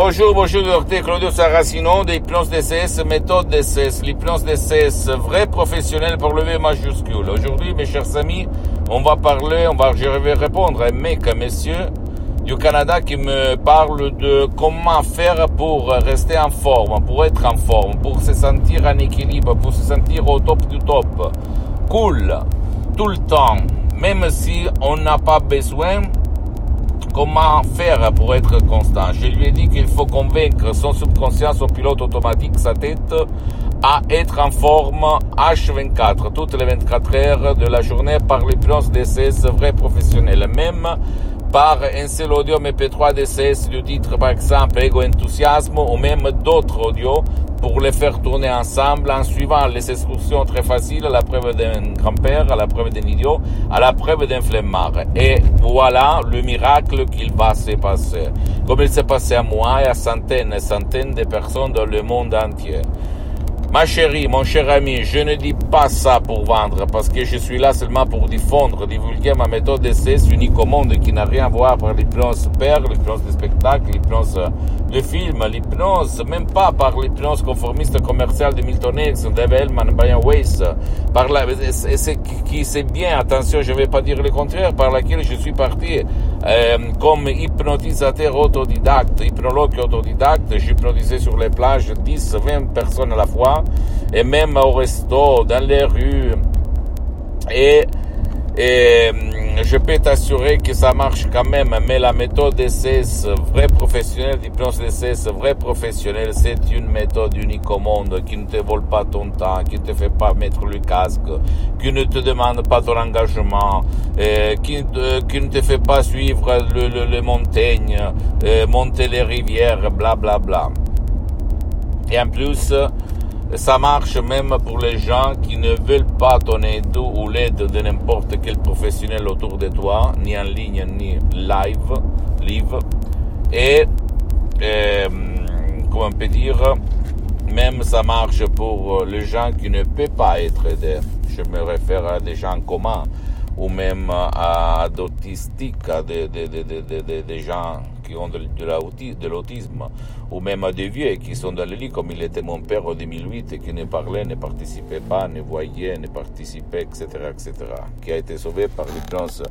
Bonjour, bonjour, docteur Claudio Saracino d'hypnose DCS, méthode DCS, l'hypnose DCS, vrai professionnel pour lever majuscule. Aujourd'hui, mes chers amis, on va parler, on va, je vais répondre à un mec, un monsieur du Canada qui me parle de comment faire pour rester en forme, pour être en forme, pour se sentir en équilibre, pour se sentir au top du top. Cool, tout le temps, même si on n'a pas besoin comment faire pour être constant. Je lui ai dit qu'il faut convaincre son subconscient, son pilote automatique, sa tête, à être en forme H24, toutes les 24 heures de la journée par l'hypnose DCS vrai professionnel. Même par un seul audio MP3 DCS du titre par exemple Ego Enthousiasme ou même d'autres audios pour les faire tourner ensemble en suivant les instructions très faciles à la preuve d'un grand-père, à la preuve d'un idiot, à la preuve d'un flemmard. Et voilà le miracle qu'il va se passer. Comme il s'est passé à moi et à centaines et centaines de personnes dans le monde entier. Ma chérie, mon cher ami, je ne dis pas ça pour vendre, parce que je suis là seulement pour diffondre, divulguer ma méthode d'essai unique au monde qui n'a rien à voir par l'hypnose père, l'hypnose de spectacle, l'hypnose de film, l'hypnose, même pas par l'hypnose conformiste commerciale de Milton Erickson, Dave Hellman, Brian Weiss, par la, c'est qui c'est bien, attention, je ne vais pas dire le contraire, par laquelle je suis parti euh, comme hypnotisateur autodidacte, hypnologue autodidacte, j'hypnotisais sur les plages 10, 20 personnes à la fois, et même au resto, dans les rues. Et, et je peux t'assurer que ça marche quand même, mais la méthode DCS, vrai professionnel, d'hypnose DCS, vrai professionnel, c'est une méthode unique au monde qui ne te vole pas ton temps, qui ne te fait pas mettre le casque, qui ne te demande pas ton engagement, qui, qui ne te fait pas suivre le, le, les montagnes, monter les rivières, bla bla bla. Et en plus, ça marche même pour les gens qui ne veulent pas ton aide ou l'aide de n'importe quel professionnel autour de toi, ni en ligne, ni live, live. Et, euh, comment on peut dire, même ça marche pour les gens qui ne peuvent pas être aidés. Je me réfère à des gens communs ou même à à des, des, des, des, gens qui ont de, l'autisme, ou même des vieux qui sont dans le lit, comme il était mon père en 2008, et qui ne parlait, ne participait pas, ne voyait, ne participait, etc., etc., qui a été sauvé par l'hypnose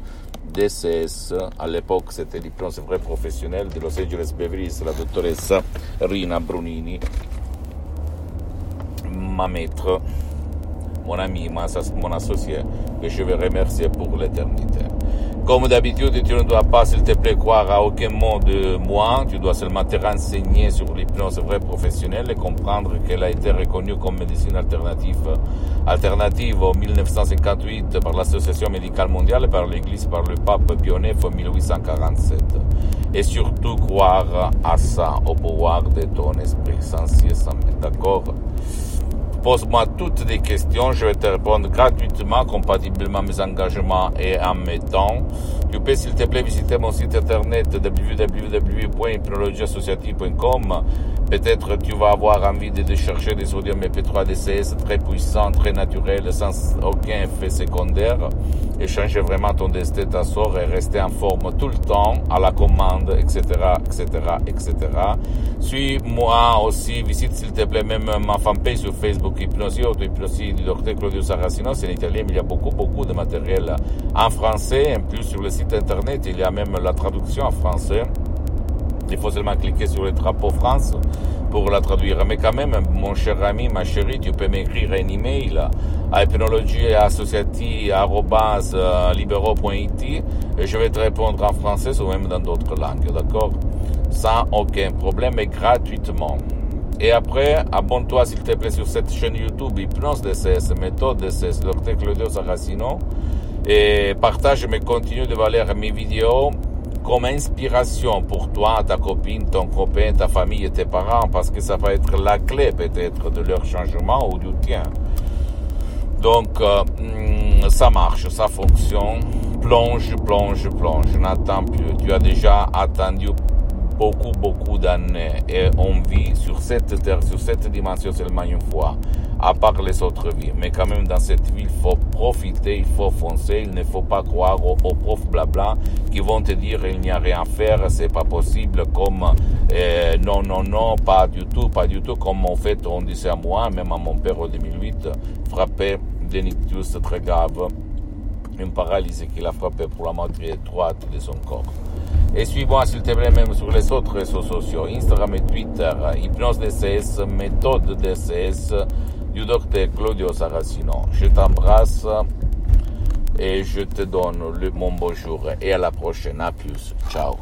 DCS. À l'époque, c'était l'hypnose vrai professionnel de Los Angeles Beverly la dottoressa Rina Brunini, ma maître mon ami, mon associé, que je vais remercier pour l'éternité. Comme d'habitude, tu ne dois pas, s'il te plaît, croire à aucun mot de moi. Tu dois seulement te renseigner sur l'hypnose vraie professionnelle et comprendre qu'elle a été reconnue comme médecine alternative, en 1958 par l'Association médicale mondiale et par l'Église par le pape Pionef en 1847. Et surtout croire à ça, au pouvoir de ton esprit, sans cesse, d'accord? Pose-moi toutes les questions, je vais te répondre gratuitement, compatiblement à mes engagements et à mes temps. Tu peux, s'il te plaît, visiter mon site internet www.hypnologieassociative.com. Peut-être tu vas avoir envie de chercher des audios MP3 DCS très puissants, très naturels, sans aucun effet secondaire. Et changer vraiment ton destin, ta sort et rester en forme tout le temps, à la commande, etc., etc., etc. Suis-moi aussi, visite s'il te plaît même ma fanpage sur Facebook, Hypnosie, Auto-Hypnosie du docteur Claudio Saracino. C'est en italien, mais il y a beaucoup, beaucoup de matériel en français. En plus, sur le site internet, il y a même la traduction en français. Il faut seulement cliquer sur le drapeau France pour la traduire. Mais quand même, mon cher ami, ma chérie, tu peux m'écrire un email à hypnologieassociative.libero.it et je vais te répondre en français ou même dans d'autres langues, d'accord? Sans aucun problème et gratuitement. Et après, abonne-toi s'il te plaît sur cette chaîne YouTube Hypnose DCS, méthode DCS, Dr Claudio Saracino, et partage mes contenus de valeur mes vidéos comme inspiration pour toi, ta copine, ton copain, ta famille et tes parents, parce que ça va être la clé peut-être de leur changement ou du tien. Donc, euh, hmm, ça marche, ça fonctionne. Plonge, plonge, plonge. N'attends plus. Tu as déjà attendu beaucoup, beaucoup d'années et on vit sur cette terre, sur cette dimension seulement une fois, à part les autres vies. Mais quand même, dans cette vie, il faut profiter, il faut foncer, il ne faut pas croire aux, profs blabla qui vont te dire il n'y a rien à faire, c'est pas possible, comme euh, non, non, non, pas du tout, pas du tout, comme en fait on disait à moi, même à mon père en 2008, frappé d'un ictus très grave, une paralysie qui l'a frappé pour la moitié droite de son corps. Et suis-moi s'il te plaît même sur les autres réseaux sociaux, Instagram et Twitter, Hypnose DCS, méthode DCS du docteur Claudio Saracino. Je t'embrasse et je te donne le, mon bonjour et à la prochaine. À plus. Ciao.